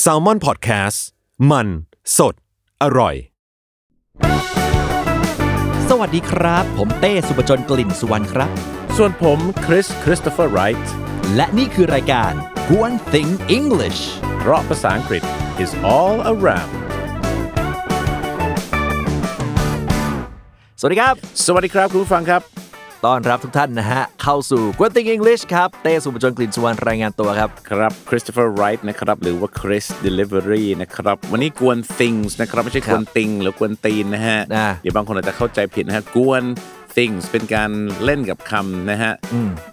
แซลมอนพอดแคสต์มัน สด อร่อย สวัสดีครับ ผมเต้สุปจนกลิ่นสุวรรณครับ ส่วนผมคริสคริสโตเฟอร์ไรท์และนี่คือรายการ One Thing English เพราะภาษาอังกฤษ is all around สวัสดีครับ สวัสดีครับ คุณผู้ฟังครับ ต้อนรับทุกท่านนะฮะ เข้าสู่ One Thing English ครับ เต้สุปจนกลิ่นสุวรรณรายงานตัวครับ ครับคริสโตเฟอร์ไรท์นะครับ หรือว่าคริสเดลิเวอรี่นะครับ วันนี้กวน things นะครับ ไม่ใช่กวนติงหรือกวนตีนนะฮะอ่าเดี๋ยวบางคนอาจจะเข้าใจผิดนะฮะ กวน things เป็นการเล่นกับคำนะฮะ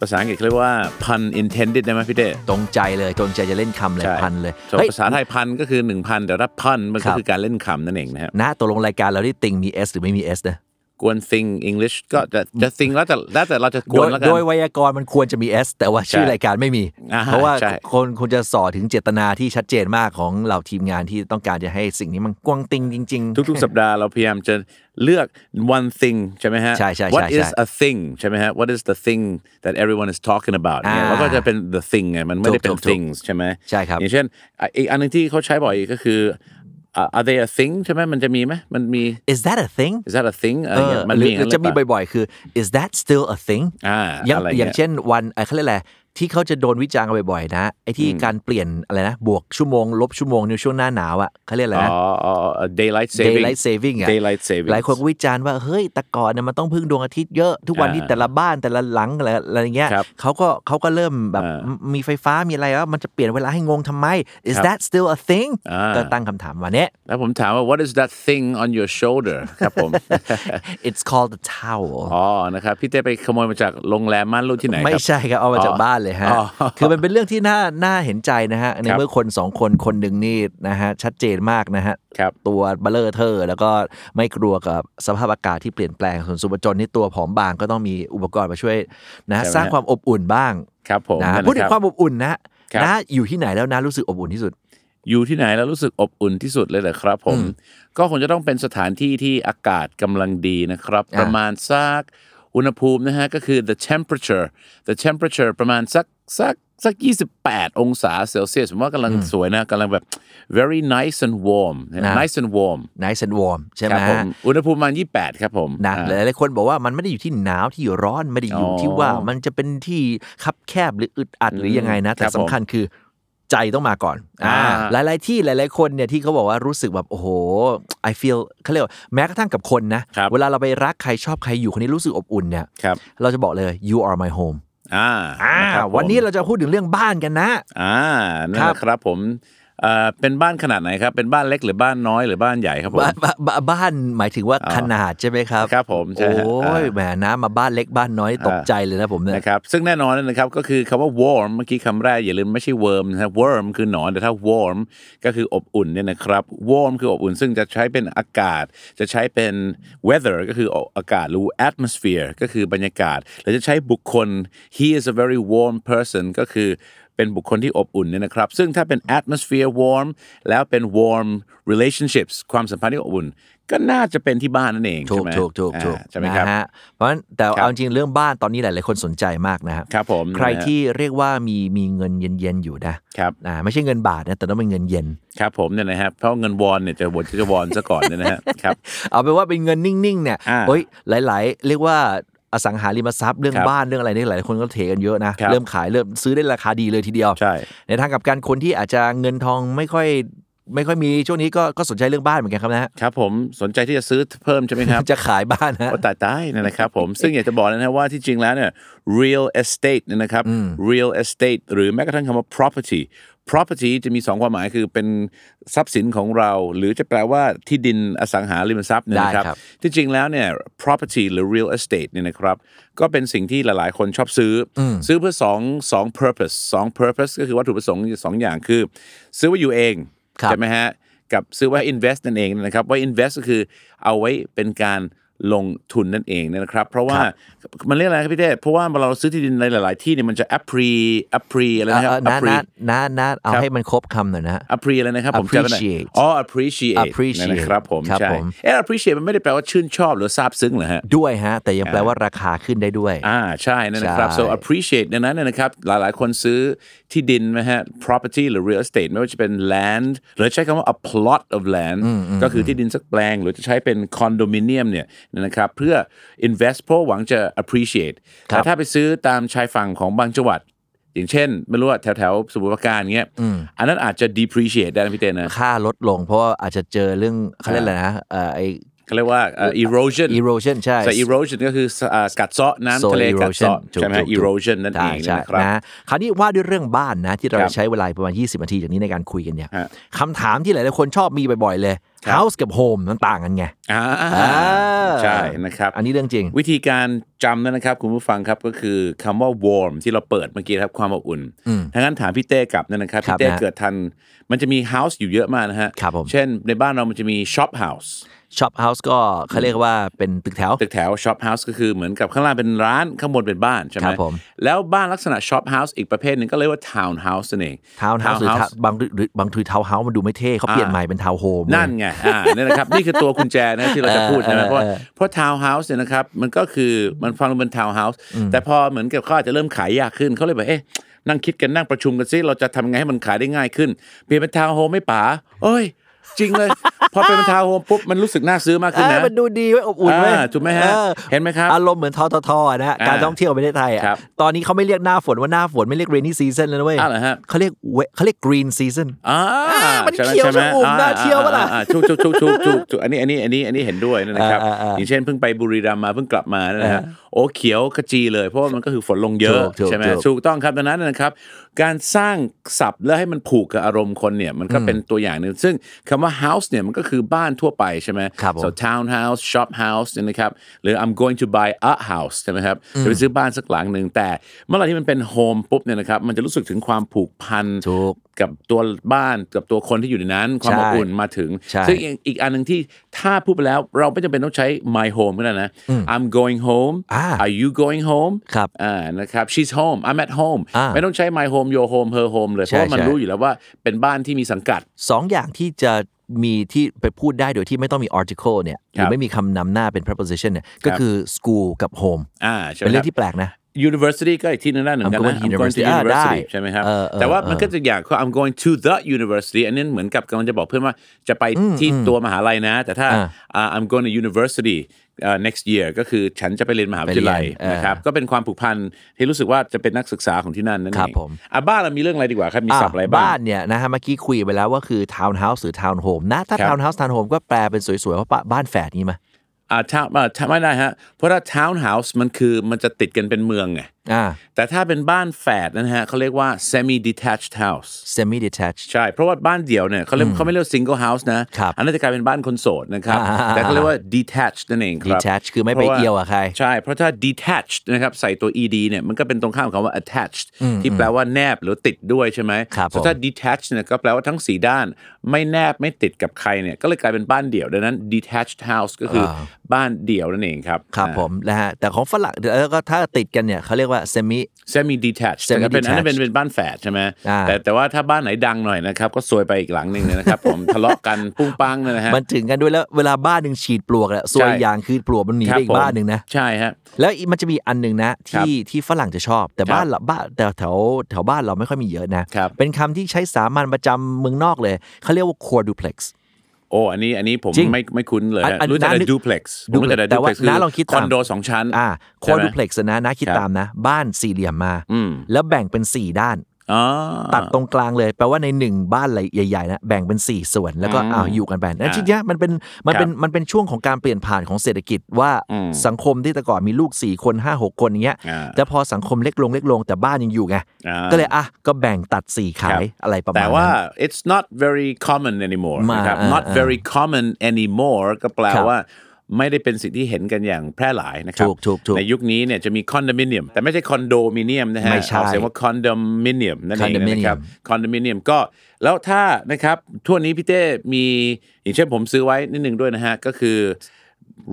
ภาษาอังกฤษเขาเรียกว่า pun intended ได้ไหมพี่เต้ตรงใจเลยตรงใจจะเล่นคำเลยใช่พันเลยส่วนเฮ้ยภาษาไทยพันก็คือ 1,000แต่ถ้าพันมันครัก็บคือการเล่นคำนั่นเองนะฮะนะตกลงรายการเราที่ติงมี S หรือไม่มี S นะ กวน thing English ก็จะจะ thing แล้วแต่แล้วแต่เราจะกโดวนยแล้วกันโดยไวยากรณ์มันควรจะมี S แต่ว่าชื่อใช่รายการไม่มีอ่าเพราะว่าใช่คนคุณจะส่อถึงเจตนาที่ชัดเจนมากของเราทีมงานที่ต้องการจะให้สิ่งนี้มันกวางติงจริง ๆ ทุกๆ สัปดาห์เราพยายามจะเลือก one thing ใช่ไหมฮะ ใช่ใช่ใช่ What ใช่ is a thing ใช่ไหมฮะ What is the thing that everyone is talking about เนี่ยอ่าแล้วก็จะเป็น the thing ไงมันไม่ได้เป็นถูกๆ things ใช่ไหมใช่ครับอย่างเช่นอะอีกอันหนึงที่เขาใช้บ่อยก็คือ อะ are they a thing ใช่ไหมมันจะมีไหมมันมี Is that a thing is that a thing อะไรเออเงี้ยมันหรืมีออย่างนั้นจะมีหรือเปล่าบ่อยๆ คือ is that still a thing อ่าอย่างอะไรเงี้ยอย่างเช่นวันเอ่อเขาเรียกอะไร ที่เขาจะโดนวิจารณ์กันบ่อยๆนะไอ้ที่การเปลี่ยนอะไรนะบวกชั่วโมง ลบชั่วโมงในช่วงหน้าหนาวอะเขาเรียกอะไรอ๋นะออ๋ออ๋อ daylight saving daylight saving อะ daylight saving หลายคนก็วิจารณ์ว่าเฮ้ยแต่ก่อนเนี่ยมันต้องพึ่งดวงอาทิตย์เยอะทุกวันนี้อ่าแต่ละบ้านแต่ละหลังอะไรอะไรเงี้ยครับเขาก็เขาก็เริ่มแบบอ่ามีไฟฟ้ามีอะไรแล้วมันจะเปลี่ยนเวลาให้งงทำไม is ครับ that still a thing อ่าก็ตั้งคำถามมาเนี้ยแล้วผมถามว่า what is that thing on your shoulder ครับผม it's called a towel อ๋อนะครับพี่เต้ไปขโมยมาจากโรงแรมม่านรูดที่ไหนครับไม่ใช่ครับเอามาจากอ๋อบ้านเลยฮะอ๋อคือมันเป็นเรื่องที่น่าน่าเห็นใจนะฮะ ในครับเมื่อคนสองคนคนหนึ่งนี่นะฮะชัดเจนมากนะฮะครับตัวเบลเลอร์เทอร์แล้วก็ไม่กลัวกับสภาพอากาศที่เปลี่ยนแปลง ส่วนสุปจนนี่ตัวผอมบางก็ต้องมีอุปกรณ์มาช่วยนะฮะใช่ไหมสร้างความอบอุ่นบ้างครับผมนะนั่นแหละพูดถึคงรับความอบอุ่นนะครับนะอยู่ที่ไหนแล้วนะรู้สึกอบอุ่นที่สุดอยู่ที่ไหนแล้วรู้สึกอบอุ่นที่สุดเลยเหรอครับ ผม ก็คงจะต้องเป็นสถานที่ที่อากาศกำลังดีนะครับอ่าประมาณสัก อุณหภูมินะฮะก็คือ the temperature the temperature ประมาณสักสักสัก 28 องศาเซลเซียสผมว่ากำลังสวยนะกำลังแบบ very nice and warm นะ nice and warm nice and warm ใช่ไหคมรับผมฮะอุณหภูมิประมาณ28 ครับผมนะอ่าหลายๆคนบอกว่ามันไม่ได้อยู่ที่หนาวที่ร้อนไม่ได้อยู่อ๋อที่ว่ามันจะเป็นที่คับแคบหรืออึดอัดหรือยังไงนะ แต่ครับผมสำคัญคือ ใจต้องมาก่อนอ่าอ่าหลาย ๆ ที่หลาย ๆ คนเนี่ยที่เขาบอกว่ารู้สึกแบบโอ้โห I feel เขาเรียกว่าแม้กระทั่งกับคนนะครับเวลาเราไปรักใครชอบใครอยู่คนนี้รู้สึกอบอุ่นเนี่ยครับเราจะบอกเลย you are my home อ่าอ่านะครับผมวันนี้เราจะพูดถึงเรื่องบ้านกันนะ อ่านั่นครัแหบละครับผม เอ่อเป็นบ้านขนาดไหนครับ เป็นบ้านเล็กหรือบ้านน้อยหรือบ้านใหญ่ครับผม บ้านบ้านบ้านบ้านหมายถึงว่าอ๋อขนาดใช่ไหมครับครับผมใช่โอ้ฮะยอ่า แหมนะมาบ้านเล็กบ้านน้อยตกใจเลยนะผมเนี่ย นะครับซึ่งแน่นอนนะครับก็คือคำว่า warm เมื่อกี้คำแรกอย่าลืมไม่ใช่ worm นะครับ worm คือหนอนแต่ถ้า warm ก็คืออบอุ่นเนี่ยนะครับ warm คืออบอุ่น ซึ่งจะใช้เป็นอากาศ จะใช้เป็น weather ก็คืออากาศหรือ atmosphere ก็คือบรรยากาศหรือจะใช้บุคคล he is a very warm person ก็คือ เป็นบุคคลที่อบอุ่นเนี่ยนะครับ ซึ่งถ้าเป็น atmosphere warm แล้วเป็น warm relationships ความสัมพันธ์ที่อบอุ่น ก็น่าจะเป็นที่บ้านนั่นเองถูใช่กไหมถูกถูกถูกอ่าใช่ไหมครับนะฮะเพราะฉะนั้นแต่ครับเอาจริงเรื่องบ้านตอนนี้หลาย ๆ คนสนใจมากนะครับครับผมใครที่เรียกว่ามีมีเงินเย็น ๆ อยู่นะครับอ่าไม่ใช่เงินบาทนะแต่ต้องเป็นเงินเย็นครับผมเนี่ยนะครับเพราะเงินวอนเนี่ยจะวอนจะวอนซะก่อนเนี่ยนะฮะครับเอาเป็นว่าเป็นเงินนิ่ง ๆ เนี่ยอ่าเฮ้ยหลาย ๆ เรียกว่า อสังหาริมทรัพย์เรื่องครับบ้านเรื่องอะไรนี่หลายคนก็เทกันเยอะนะ ครับเริ่มขายเริ่มซื้อได้ราคาดีเลยทีเดียวใช่ในทางกับการคนที่อาจจะเงินทองไม่ค่อย ไม่ค่อยมีช่วงนี้ก็ก็สนใจเรื่องบ้านเหมือนกันครับนะฮะครับผมสนใจที่จะซื้อเพิ่มใช่ไหมครับ จะขายบ้านฮะ โอ้ตายตายนั่นนะครับผม ซึ่งอยากจะบอกเลยนะว่าที่จริงแล้วเนี่ย real estate เนี่ยนะครับ real estate หรือแม้กระทั่งคำว่า property property จะมีสองความหมายคือเป็นทรัพย์สินของเรา หรือจะแปลว่าที่ดินอสังหาริมทรัพย์เนี่ยนะครับได้ครับ ที่จริงแล้วเนี่ย property หรือ real estate เนี่ยนะครับ ก็เป็นสิ่งที่หลายๆ คนชอบซื้ออซื้อเพื่อสองสอง purpose สอง purpose ก็คือวัตถุประสงค์สองอย่างคือ ซื้อไว้อยู่เองครับใช่ไหมฮะกับซื้อไว้ invest นั่นเองนะครับว่า invest ก็คือเอาไว้เป็นการ ลงทุนนั่นเองนะครับ เพราะว่ามันเรียกอะไรครับพี่เต้เพราะว่าเวลาเราซื้อที่ดินในหลาย ๆ ที่เนี่ยมันจะ appre appre อะไรเออนะครับเออนะ appre นะนะนะเอาครับให้มันครบคำหน่อยนะฮะ appre อะไรนะครับผมจำไม่ได้ Appreciate อ๋อ appreciate Appreciate นะครับผมครับใช่ผมเออ appreciate มันไม่ได้แปลว่าชื่นชอบหรือซาบซึ้งเหรอฮะด้วยฮะ แต่ยังแปลว่าราคาขึ้นได้ด้วย อ่าใช่นั่นนะครับใช่ so appreciate ดังนั้นเนยนะครับ หลาย ๆ คนซื้อที่ดินนะฮะ property หรือ real estate ไม่ว่าจะเป็น land หรือใช้คำว่า a plot of land ก็คือที่ดินสักแปลง หรือจะใช้เป็น condominium เนี่ยนะครับเพื่อ invest เพราะหวังจะ appreciate ครับแต่ถ้าไปซื้อตามชายฝั่งของบางจังหวัด อย่างเช่น ไม่รู้ว่าแถวแถวๆสมุทรปราการเงี้ยอันนั้นอาจจะ depreciate ได้นะพี่เต้นะค่าลดลงเพราะว่าอาจจะเจอเรื่องเขาเรียกอะไรนะเอ่อไอ เขาเรียกว่าเอ่อ erosion erosion ใช่แต่ erosion ก็คืออ่ากัดเซาะน้ำ Soil ทะเลกัด erosion เซาะถูกใช่ไหมถูกถูก erosion นั่นเองใช่นะครับนะคราวนี้ว่าด้วยเรื่องบ้านนะที่เราครับจะใช้เวลาประมาณ 20 นาทีจากนี้ในการคุยกันเนี่ยฮะคำถามที่หลายๆคนชอบมีบ่อยๆเลยครับ house กับ home มันต่างกันไงอ่าอ่าใช่นะครับ อันนี้เรื่องจริง วิธีการจำนะครับ คุณผู้ฟังครับก็คือคำว่า warm ที่เราเปิดเมื่อกี้ครับความอบอุ่นถ้างั้นถามพี่เต้กลับนะครับครับพี่เต้นะเกิดทัน มันจะมี house อยู่เยอะมากนะฮะครับผมเช่นในบ้านเรามันจะมี shop house shop house ก็เขาเรียกว่าเป็นตึกแถว ตึกแถว shop house ก็คือเหมือนกับข้างล่างเป็นร้านข้างบนเป็นบ้านใช่ไหมครับผม แล้วบ้านลักษณะ shop house อีกประเภทหนึ่งก็เรียกว่า town house นั่นเอง town house หรือ Townhouse บางหรือบางที town house มันดูไม่เท่เขาเปลี่ยนอ่าใหม่เป็น town home นั่นไงอ่านี่นะครับนี่คือตัวกุญแจนะที่เราจะพูดใช่ไหมเออเพราะเออเพราะทาวน์เฮาส์เนี่ยนะครับมันก็คือมันฟังดูเป็นทาวน์เฮาส์แต่พอเหมือนกับเขาอาจจะเริ่มขายยากขึ้นเขาเลยแบบเอ๊ะนั่งคิดกันนั่งประชุมกันซิเราจะทำไงให้มันขายได้ง่ายขึ้น เปลี่ยนเป็นทาวน์โฮมไม่ป๋าเอ้ย จริงเลย พอเป็นทาวน์โฮมปุ๊บมันรู้สึกน่าซื้อมากขึ้นเออนะมันดูดีไว้ยอบอุ่นไว้ยอ่าถูกไหมฮะออเห็นไหมครับอารมณ์เหมือนทอททอะนะฮะอ่าการท่องเที่ยวประเทศไทยอะครับตอนนี้เขาไม่เรียกหน้าฝนว่าหน้าฝนไม่เรียก rainy season แล้วนะเว้ยอ้าวเหรอฮะเขาเรียกเวเขาเรียก green season อ่าอ่ามันใช่ไหเขียวใไหชอุ่มน่าเที่ยวปะล่ะอ่าอ่าถูกถูกถูกถูกถูกถูกอันนี้อันนี้อันนี้อันนี้เห็นด้วยนะครับอ่าอ่าอ่าอย่างเช่นเพิ่งไปบุรีรัมย์มาเพิ่งกลับมานะฮะอ่า โอ้เขียวขจีเลย เพราะว่ามันก็คือฝนลงเยอะถูกถูกใช่ไหมถูกถูกต้องครับดังนั้นนะครับ การสร้างศัพท์แล้วให้มันผูกกับอารมณ์คนเนี่ยมันก็เป็นตัวอย่างหนึ่งซึ่งคำว่า house เนี่ยมันก็คือบ้านทั่วไปใช่ไหมครับผม so townhouse shop house เนี่ยนะครับหรือ I'm going to buy a house ใช่ไหมครับจะไปซื้อบ้านสักหลังหนึ่งแต่ เมื่อไหร่ที่มันเป็น home ปุ๊บเนี่ยนะครับมันจะรู้สึกถึงความผูกพันถูกกับตัวบ้านกับตัวคนที่อยู่ในนั้น ความใช่อบอุ่นมาถึงใช่ซึ่งอีกอีกอันหนึ่งที่ถ้าพูดไปแล้วเราไม่จำเป็นต้องใช้ my home ก็ได้นะ I'm going home อ่า Are you going home ครับอ่านะครับ she's home I'm at home อ่าไม่ต้องใช้ my home your home her home เลยเพใช่ราะว่ามันใช่รู้อยู่แล้วว่าเป็นบ้านที่มีสังกัดสองอย่างที่จะมีที่ไปพูดได้โดยที่ไม่ต้องมี article เนี่ยหครัรืบอไม่มีคำนำหน้าเป็น preposition เนี่ยก็คือ school กับ home อ่าใช่ไหมเป็นเรื่อคงบที่แปลกนะ university ก็อีกที่นึงได้เหมือนกัน I'm นะ going to I'm going to university อ่า university ได้ใช่ไหมครับเออเออแต่ว่ามันเออก็จะอย่างคือ I'm going to the university อันนี้เหมือนกับกำลังจะบอกเพื่อนว่าจะไปที่ตัวมหาลัยนะ แต่ถ้าอ่าอ่า I'm going to university อ่า next year ก็คือฉันจะไปเรียนมหาวิทยาลัยไปเรียนเออนะครับก็เป็นความผูกพันที่รู้สึกว่าจะเป็นนักศึกษาของที่นั่นนั่นครัเอบงผมอะบ้านเรามีเรื่องอะไรดีกว่าครับมีศัพท์อะไรบ้างบ้านเนี่ยนะฮะเมื่อกี้คุยไปแล้วว่าคือ town house หรือ town home นะถ้าครับ town house town home ก็แปลเป็นสวยๆว่าบ้านแฝดนี้มา อ่า town อ่าไม่ได้ฮะ เพราะถ้าทาวน์เฮาส์มันคือมันจะติดกันเป็นเมืองไงแต่ถ้าเป็นบ้านแฝดนะฮะเขาเรียกว่า semi detached house semi detached ใช่ เพราะว่าบ้านเดี่ยวเนี่ยเขาเรียกเขาไม่เรียกว่า single house นะครับอันนั้นจะกลายเป็นบ้านคนโสดนะครับอ่าแต่เขาเรียกว่า detached นั่นเองครับ detached คือไม่ไปพราะว่าเอี่ยวกับใคร ใช่ เพราะถ้า detached นะครับใส่ตัว ed เนี่ยมันก็เป็นตรงข้ามกับคำว่า attached ที่แปลว่าแนบหรือติดด้วยใช่ไหมครับส่วนถ้า detached เนี่ยก็แปลว่าทั้งสี่ด้าน ไม่แนบไม่ติดกับใครเนี่ยก็เลยกลายเป็นบ้านเดี่ยวดังนั้น detached house ก็คืออาบ้านเดี่ยวนั่นเองครับครับอ่าผมนะฮะแต่ของฝรั่งแล้วก็ถ้าติดกันเนี่ยเขาเรียกว่า semi semi detached Semi แต่ก็เป็นอันนั้น detached เป็นเป็นบ้านแฝดใช่ไหมอ่าแต่แต่ว่าถ้าบ้านไหนดังหน่อยนะครับ ก็ซวยไปอีกหลังหนึ่งเลยนะครับ ผมทะเลาะกันปุ้งปังเนี่ยนะฮะมันถึงกันด้วยแล้วเวลาบ้านหนึ่งฉีดปลวกอะส่วนใช่อย่างคือปลวกมันหนีคไปรับอีผกมบ้านหนึ่งนะใช่ฮะแล้วอีกมันจะมีอันหนึ่งนะที่ที่ฝรั่งจะชอบ แต่ครับบ้านเราบ้านแต่แถวแถวบ้านเราไม่ค่อยมีเยอะนะครับเป็นคำที่ใช้สามัญประจำเมืองนอกเลยเขาเรียกว่า quadruplex โอ้อันนี้อันนี้ผมจริงไม่ไม่คุ้นเลย อันฮะอันรู้จักน้าแต่นึก duplex ผมรู้จักแต่แต่ว่า duplex คือน้าลองคิดคอนตามโดสองชั้น อ่าใช่ไหม quadruplex นะนะคิดครับตามนะ บ้านสี่เหลี่ยมมา อืม แล้วแบ่งเป็นสี่ด้านอ๋อ ตัดตรงกลางเลยแปลว่าในหนึ่งบ้านใหญ่ๆนะแบ่งเป็น 4 ส่วนแล้วก็อืมอ้าวอยู่กันไปนั่นอ่าจริงๆมันเป็นมันเป็นครับมันเป็นช่วงของการเปลี่ยนผ่านของเศรษฐกิจว่าอืมสังคมที่แต่ก่อนมีลูก 4 คน 5 6 คนอย่างเงี้ยอ่าแต่พอสังคมเล็กลงเล็กลงแต่บ้านยังอยู่ไงอ่าก็เลยอะก็แบ่งตัดสี่ขาครัยบอะไรประมาณแต่นั้นว่า it's not very common anymore มานะครับอ่า not อ่า very common anymore ก็แปลครับว่า ไม่ได้เป็นสิ่งที่เห็นกันอย่างแพร่หลายนะครับถูกถูกถูกในยุคนี้เนี่ยจะมีคอนโดมิเนียม แต่ไม่ใช่คอนโดมิเนียมนะฮะไม่ใช่ออกเสียงว่าคอนโดมิเนียมนั่นเอง condominium นะครับคอนโดมิเนียมก็แล้วถ้านะครับทั่วนี้พี่เต้มีอย่างเช่นผมซื้อไว้นิดนึงด้วยนะฮะก็คือ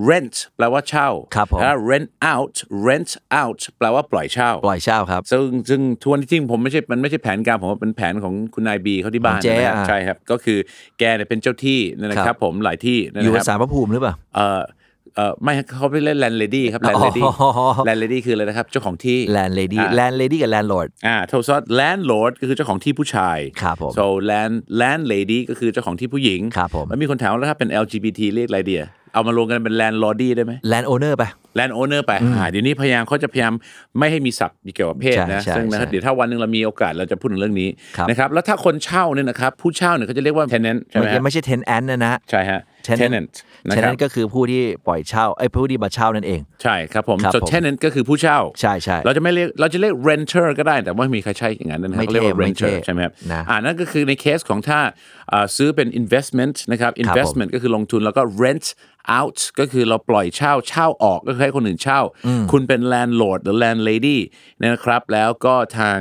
rent แปลว่าเช่าครับผม แล้ว rent out rent out แปลว่าปล่อยเช่า ปล่อยเช่าครับ ซึ่งซึ่งทวนที่จริงผมไม่ใช่มันไม่ใช่แผนการผมว่าเป็นแผนของคุณนายบีเขาที่บ้านของเจ๊นะครับอะ ใช่ครับ ก็คือแกเนี่ยเป็นเจ้าที่นะคครัรับบผมหลายที่นะอยู่คกับรับ สารพระภูมิหรือเปล่า เออเออไม่ครับเขาไปเล่นแลนด์เลดี้ครับแลนด์เลดี้อ๋อ แลนด์เลดี้คืออะไรนะครับ เจ้าของที่ แลนด์เลดี้อ่าแลนด์เลดี้กับแลนด์ลอร์ด อ่าโทษซอส landlord ก็คือเจ้าของที่ผู้ชาย ครับผม so land land lady ก็คือเจ้าของที่ผู้หญิงครับผมแล้วมีคนถามว่าแล้วถ้าเป็น LGBT เรียกอะไรเดีย เอามารวมกันเป็น landlordy ได้ไหมแลนด์โอเนอร์ไป land owner ไปอ่าเดี๋ยวนี้พยายามเขาจะพยายามไม่ให้มีศัพท์เกี่ยวกับเพศนะ ใช่ซึ่งนะใช่เดี๋ยวถ้าวันหนึ่งเรามีโอกาสเราจะพูดถึงเรื่องนี้ครับ นะครับ แล้วถ้าคนเช่าเนี่ยนะครับผู้เช่าเนี่ยเขาจะเรียกว่า tenant ใช่ไหมมันฮะยังไม่ใช่เทนแอนนะนะ ใช่ฮะ tenant นะเทนคแอรับนก็คือผู้ที่ปล่อยเช่าไอ้ยผู้ที่มาเช่านั่นเอง ใช่ครับผมครับ so ผม tenant ก็คือผู้เช่า ใช่ใช่เราจะไม่เรียกเราจะเรียก renter ก็ได้แต่ว่าไม่มีใครใช้อย่างนั้นนะไม่เขาเรียกว่าเท่ไม่ renter เท่ใช่ไหมครับนะอ่านั่นก็คือในเคสของถ้าอ่าซื้อเป็น investment นะครับ investment ก็คือลงทุนแล้วก็ rent out ก็คือเราปล่อยเช่าเช่าออกก็คือให้คนอื่นเช่า คุณเป็น landlord หรือ landlady นะครับ แล้วก็ทาง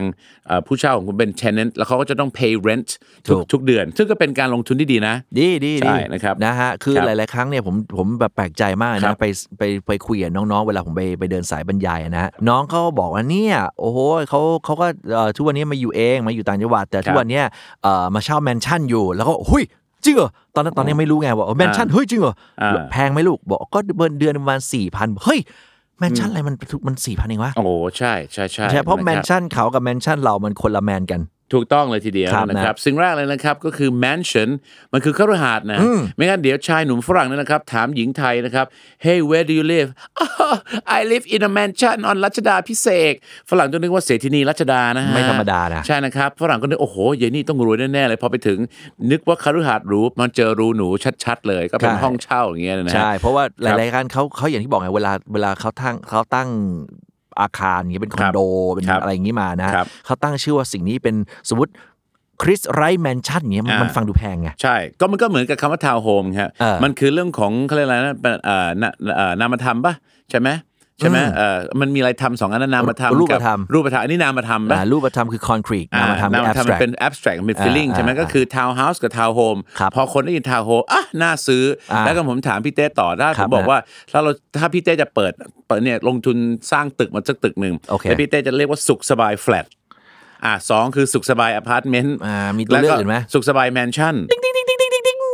อ่าผู้เช่าของคุณเป็น tenant แล้วเขาก็จะต้อง pay rent ทุกถูกทุกเดือน ซึ่งก็เป็นการลงทุนที่ดีนะ ดีดีใช่ดีนะครับนะฮะคือครับหลาย ๆ ครั้งเนี่ยผมผมแบบแปลกใจมากครันะบไปไปไปคุยกับน้อง ๆ เวลาผมไปไปเดินสายบรรยายอะนะฮะน้องเขาก็บอกว่าเนี่ยโอ้โหเขาเขาก็เอ่อทุกวันนี้มาอยู่เองมาอยู่ต่างจังหวัดแต่ทุกวันเนี้ยเอ่อมาเช่าแมนชั่นอยู่แล้วก็หุย จริงเหรอตอนนั้นตอนนี้ไม่รู้ไงว่าแมนชั่นเฮ้ยจริงเหรออ่าแพงไหมลูกบอกก็เดือนเดือนประมาณสี่พันเฮ้ยแมนชั่นอะไรมันมันสี่พันเองวะโอ้โหใช่ใช่ใช่ใช่เพราะครับแมนชั่นเขากับแมนชั่นเรามันคนละแมนกัน ถูกต้องเลยทีเดียวครับนะครับนะสิ่งแรกเลยนะครับก็คือ mansion มันคือคฤหาสน์นะ ไม่งั้นเดี๋ยวชายหนุ่มฝรั่งเนยนะครับ ถามหญิงไทยนะครับ Hey where do you live "Oh, I live in a mansion on รัชดาพิเศษกฝรั่งต้องนึกว่าเศรษฐินีรัชดานะฮะไม่ธรรมดานะ ใช่นะครับ ฝรั่งก็นึก โอ้โหยายนี่ต้องรวยแน่ ๆ เลย พอไปถึงนึกว่าคฤหาสน์หรูมันเจอรูหนูชัด ๆ เลยก็เป็นใช่ ห้องเช่าอย่างเงี้ยนะฮะ ใช่ เพราะว่าหครับลายๆครั้งเขาเขาอย่างที่บอกไงเวลาเวลาเขาตั้งเขาตั้ง อาคารอย่างเงี้ยเป็นคอนโดเป็นครับอะไรอย่างงี้มานะครับเขาตั้งชื่อว่าสิ่งนี้เป็นสมมติคริสไรแมนชั่นเงี้ยมันอ่ามัมันฟังดูแพงไงใช่ ก็มันก็เหมือนกับคำว่าทาวน์โฮมครับเออมันคือเรื่องของเขาเรียกอะไรนะเป็นเอ่อนาเอ่อนามธรรมปะใช่ไหม ใช่ไหมเอ่อมันมีอะไรทำสองอันนั้นนามธรรมกับรูปธรรมรูปธรรมอันนี้นามธรรมปะอ่ารูปธรรมคือคอนกรีตนามธรรมนามธรรมมัน abstract เป็น abstract มันเป็น feeling อ่าใช่ไหมอ่าก็คือ town house กับ town home ครับพอคนได้ยิน town home อะน่าซื้ออาแล้วก็ผมถามพี่เต้ต่อถ้าครับผมบอกว่าถ้าเราถ้าพี่เต้จะเปิดเปิดเนี่ยลงทุนสร้างตึกมาสักตึกหนึ่งโอเคแล้วพี่เต้จะเรียกว่าสุขสบาย flat อ่าสองคือสุขสบายอพาร์ตเมนต์อ่ามีตัวเลือกอื่นไหมสุขสบายแมนชั่น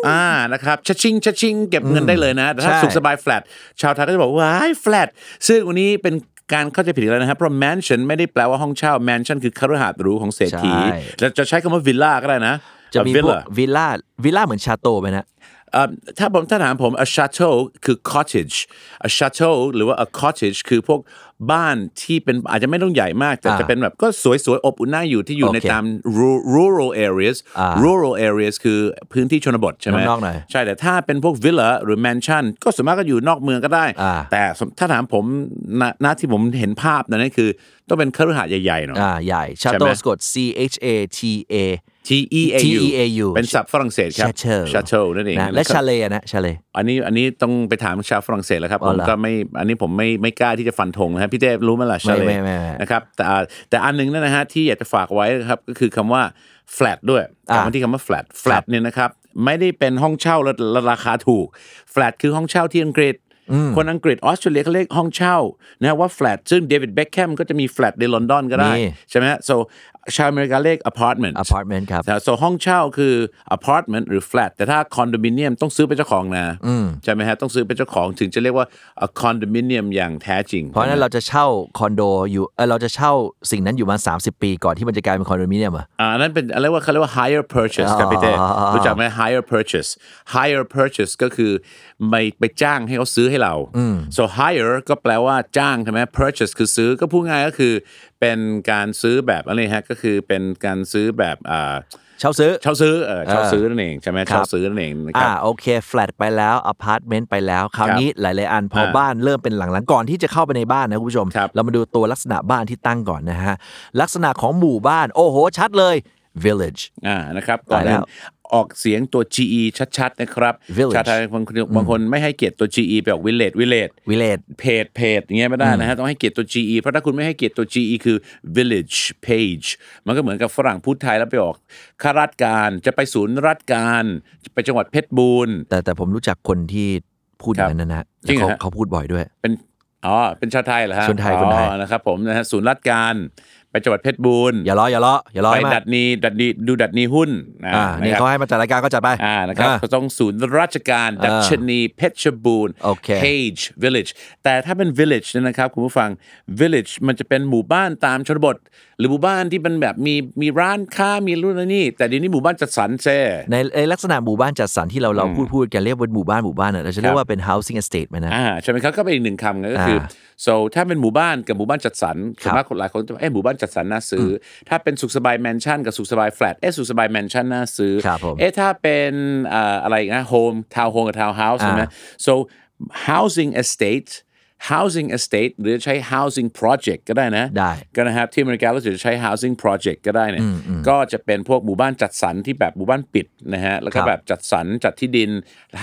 อ่านะครับ cha-ching cha-ching เก็บเงินได้เลยนะแต่ถ้าใช่สุขสบายแฟลตชาวไทยก็จะบอกว่าว้ายแฟลตซึ่งวันนี้เป็นการเข้าใจผิดอีกแล้วนะครับ เพราะแมนชั่นไม่ได้แปลว่าห้องเช่าแมนชั่นคือคฤหาสน์หรูของเศรษฐีใช่จะจะใช้คำว่าวิลล่าก็ได้นะจะมีพวกวิลพวกล่าวิลล่าวิลล่าเหมือน chateau ไปนะเอ่อถ้าผมถ้าถามผม a chateau คือ cottage a chateau หรือว่า a cottage คือพวก บ้านที่เป็นอาจจะไม่ต้องใหญ่มาก แต่อ่าจะเป็นแบบก็สวยๆ อบอุ่นน่าอยู่ที่อยู่โอเคในตาม ru- rural areas อ่า rural areas คือพื้นที่ชนบทใช่ไหมนอกๆหน่อยใช่แต่ถ้าเป็นพวก villa หรือ mansion ก็ส่วนมากก็อยู่นอกเมืองก็ได้อ่าแต่ถ้าถามผมณณที่ผมเห็นภาพนั่นคือ ต้องเป็นคฤหาสน์ใหญ่ๆหน่อยอ่าใหญ่ชาใช่โตไหมสะกด C H A T A T E A U T E A U เป็นศัพท์ฝรั่งเศสครับ chateau chateau นั่นเองนะและชาเลอะนะชาเลอันนี้อันนี้ต้องไปถามชาวฝรั่งเศสแล้วครับอ๋ผอมเหรอก็ไม่อันนี้ผมไม่ไม่กล้าที่จะฟันธงนะครับพี่เต้รู้ไหมล่ะชาเลไม่ไม่ไม่นะครับแต่อ่าแต่อันหนึงนั่นนะฮะที่อยากจะฝากไว้นะครับก็คือคำว่า flat ด้วยกลับมาที่คำว่า flat flat เนี่ยนะครับไม่ได้เป็นห้องเช่าแล้วแล้วราคาถูก flat คือห้องเช่าที่อังกฤษคนอังกฤษออสเตรเลียเขาเรียกห้องเช่านะฮะว่า flat ซึ่งเดวิดเบคแคมก็จะมี flat ในลอนดอนก็ได้มีใช่ไหมฮะ so ชาวอเมริกาเรียก apartment apartment ครับ แต่ so ห้องเช่าคือ apartment หรือ flat แต่ถ้าคอนโดมิเนียมต้องซื้อเป็นเจ้าของนะใช่ไหมฮะต้องซื้อเป็นเจ้าของถึงจะเรียกว่าคอนโดมิเนียมอย่างแท้จริง เพราะฉะนั้นเราจะเช่าคอนโดอยู่เออเราจะเช่าสิ่งนั้นอยู่มา 30 ปีก่อนที่มันจะกลายเป็นคอนโดมิเนียมเหรออ่าอันนั้นเป็นอะไรว่าเขาเรียกว่า higher purchase ครับพี่เต้อ๋อรู้จักไหม higher purchase higher purchase ก็คือไม่ไปจ้างให้เขาซื้อให้เรา so hire ก็แปลว่าจ้างใช่ไหม purchase คือซื้อก็พูดง่ายก็คือเป็นการซื้อแบบอะไรฮะก็คือเป็นการซื้อแบบอ่าเช่าซื้อเช่าซื้อเออเช่าซื้อนั่นเองใช่ไหมครับเช่าซื้อนั่นเองนะครัอ่าโอเคแฟลตไปแล้วอพาร์ตเมนต์ไปแล้ว คราวนี้หลายๆอันพออ่าบ้านเริ่มเป็นหลังๆก่อนที่จะเข้าไปในบ้านนะคุณผู้ชมครับเรามาดูตัวลักษณะบ้านที่ตั้งก่อนนะฮะลักษณะของหมู่บ้าน โอ้โหชัดเลย village อ่านะครับก่อนตายแล้อื่วน ออกเสียงตัว GE ชัดๆ นะครับ Village ชาวไทยบางคนบางคนไม่ให้เกียรติตัว GE ไปออก village village village เพจเพจอย่างเงี้ยไม่ได้นะฮะต้องให้เกียรติตัว GE เพราะถ้าคุณไม่ให้เกียรติตัว GE คือ village page มันก็เหมือนกับฝรั่งพูดไทยแล้วไปออกข้าราชการจะไปศูนย์ราชการจะไปจังหวัดเพชรบูรณ์ แต่แต่ผมรู้จักคนที่พูดอย่างนั้นนะนะจริงเหรอเขาฮะเขาพูดบ่อยด้วย เป็นอ๋อเป็นชาวไทยเหรอฮะคนไทยคนไทย อ๋อนะครับผมนะฮะศูนย์ราชการไป จังหวัดเพชรบูรณ์อย่าล้ออย่าล้ออย่าล้อไปให้มากดัดนีดัดนีดูดัดนีหุ้นอ่านี่ะครับเขาให้มาจัดรายการก็จัดไปอ่านะครับอ่าก็ต้องศูนย์ราชการดัชนีเพชรบูรณ์โอเค Page Village แต่ถ้าเป็น Village เนี่ยนะครับคุณผู้ฟัง Village มันจะเป็นหมู่บ้านตามชนบท หรือหมู่บ้านที่มันแบบมีมีร้านค้ามีรุ่นนนี่ แต่เดี๋ยวนี้หมู่บ้านจัดสรรแซ่ในในลักษณะหมู่บ้านจัดสรรที่เราเราพูดพูดกันเรียกว่าหมู่บ้านหมู่บ้านเนี่ยเราจะเรียครักบว่าเป็น housing estate ไหมนะอ่าใช่ไหมครับก็เป็นอีกหนึ่งคำก็คืออ่า so ถ้าเป็นหมู่บ้านกับหมู่บ้านจัดสรรคส่รัวนบมากคนหลายคนจะบอกเอ้หมู่บ้านจัดสรรน่าซื้ออถ้าเป็นสุขสบายแมนชั่นกับสุขสบายแฟลตเอ้สุขสบายแมนชั่นน่าซื้อครับผมเอ๊ะถ้าเป็นอ่าอะไรอีกนะโฮมทาวน์โฮมกับทาวน์เฮาส์ใช่ไหมอ่า so housing estate housing estate หรือใช้ housing project ก็ได้นะ ได้ก็นะครับที่อเมริกาเราจะใช้ housing project ก็ได้เนี่ยก็จะเป็นพวกหมู่บ้านจัดสรรที่แบบหมู่บ้านปิดนะฮะแล้วก็ครับแบบจัดสรรจัดที่ดิน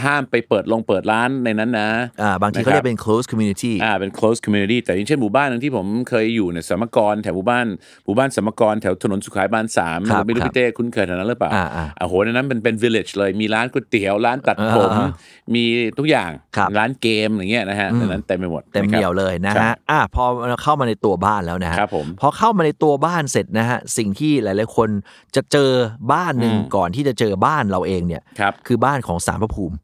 ห้ามไปเปิดลงเปิดร้านในนั้นนะอ่าบางทีเขาเรียกเป็น close community อ่าเป็น close community แต่อย่างเช่นหมู่บ้านหนึงที่ผมเคยอยู่เนี่ยสมกรแถวหมู่บ้านหมู่บ้านสมกรแถวถนนสุขายบานสามครับไม่รู้ครับพี่เต้คุ้นเคยแถวนั้นหรือเปล่าอ่าอ่าโอ้โหในนั้นเป็นเป็น village เลยมีร้านก๋วยเตี๋ยวร้านตัดผมอ่ามีทุกอย่างครับร้านเกมอย่างเงี้ยนะฮะในนั้นเต็มไปหมดเต็มนะคเหรับนียวเลยนะใช่ฮะอะพอเราเข้ามาในตัวบ้านแล้วนะฮะครับผมพอเข้ามาในตัวบ้านเสร็จนะฮะสิ่งที่หลาย ๆ คนจะเจอบ้านหนึ่งก่อนที่จะเจอบ้านเราเองเนี่ยครับคือบ้านของสารพระภูมิ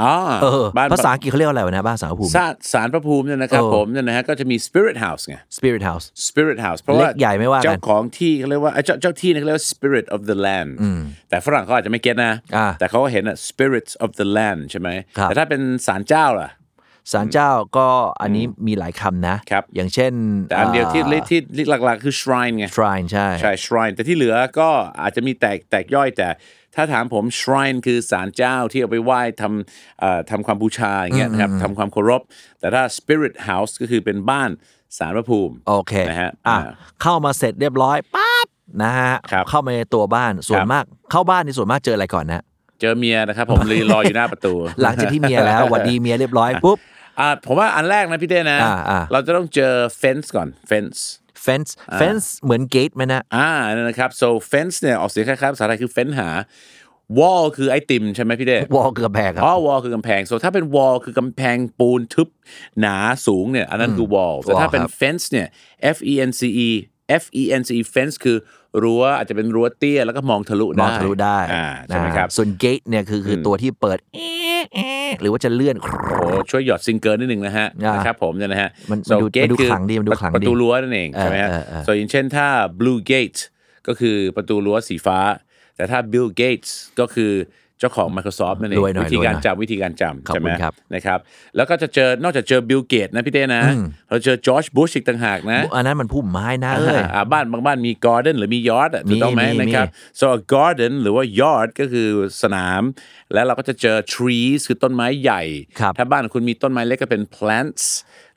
อ๋อเออบ้านภาษาอังกฤษเขาเรียกว่าอะไรวะนะบ้านสารพระภูมิสารสารพระภูมิเนี่ยนะครับเออผมเนี่ยนะฮะก็จะมี spirit house ไง spirit house spirit house เพราะว่าเล็กใหญ่ไม่ว่ากันเจ้าของที่เขาเรียกว่าเอ้ยเจ้าเจ้าที่เนี่ยเขาเรียกว่า spirit of the land แต่ฝรั่งเขาอาจจะไม่เก็ตนะอ่าแต่เขาก็เห็นอะ spirits of the land ใช่ไหมครับแต่ถ้าเป็นศาลเจ้าล่ะ ศาลเจ้าก็อันนี้มีหลายคำนะครับอย่างเช่น แต่อันเดียวที่ที่ที่หลักๆ คือ shrine ไง shrine ใช่ใช่ shrine แต่ที่เหลือก็อาจจะมีแตกแตกย่อยแต่ถ้าถามผม shrine คือศาลเจ้าที่เอาไปไหว้ทำเอ่อทำความบูชาอย่างเงี้ยนะครับทำความเคารพ แต่ถ้า spirit house ก็คือเป็นบ้านสารพระภูมิ โอเคนะฮะอะอ่าเข้ามาเสร็จเรียบร้อยปั๊บนะฮะครับเข้ามาในตัวบ้านส่วคนรับมากเข้าบ้านในส่วนมากเจออะไรก่อนนะเจอเมียนะครับผมเลยรออยู่หน้าประตู หลังจากที่เมียแล้วหวัดดีเมียเรียบร้อยปุ๊บ อ่าผมว่าอันแรกนะพี่เต้นะ อ่าอ่า เราจะต้องเจอ fence ก่อน fence fence fence เหมือน gate ไหมนะ อ่านั่นนะครับ so fence เนี่ยออกเสียงคล้ายๆภาษาไทยคือ fence หา wall คือไอติมใช่ไหมพี่เต้ วอลเกือบแบกครัอ๋บอ wall คือกำแพง so ถ้าเป็น wall คือกำแพงปูนทึบหนาสูงเนี่ย อันนั้นคือ wall แต่ถ้าเป็น wall ครับ fence เนี่ย f e n c e f e n c e fence คือ รั้วอาจจะเป็นรั้วเตี้ยแล้วก็มองทะลุมได้องทะลุได้อ่าใช่ไหมครับอ่าส่วน gate เนี่ยคือคือตัวที่เปิดเอ๊ะเอ๊ะหรือว่าจะเลื่อน โอ้โหช่วยหยอดซิงเกิลนิดนึงนะฮะอ่านนะครับผมเนี่ยนะฮะ มัน So มันดู gate มันดูคือขลังดีมันดูขลังดีประตูรั้วนั่นเองใช่ไหมฮะ เออเออเออ so อย่างเช่นถ้า blue gate ก็คือประตูรั้วสีฟ้า แต่ถ้า Bill Gates ก็คือ เจ้าของ Microsoft นั่นเองรวยหน่อยวิธีการรวยหน่อยจำวิธีการจำขอบใช่ไหมคุณครับนะครับ แล้วก็จะเจอนอกจากเจอ Bill Gates นะพี่เต้นะ เราเจอ George Bush อีกต่างหากนะ อันนั้นมันพุ่มไม้นะเอ้ยอ่าบ้านบางบ้านมี garden หรือมี yard อะถูกต้องไหมมีมีนะครับ so a garden หรือว่า yard ก็คือสนาม แล้วเราก็จะเจอ trees คือต้นไม้ใหญ่ครับถ้าบ้านคุณมีต้นไม้เล็กก็เป็น plants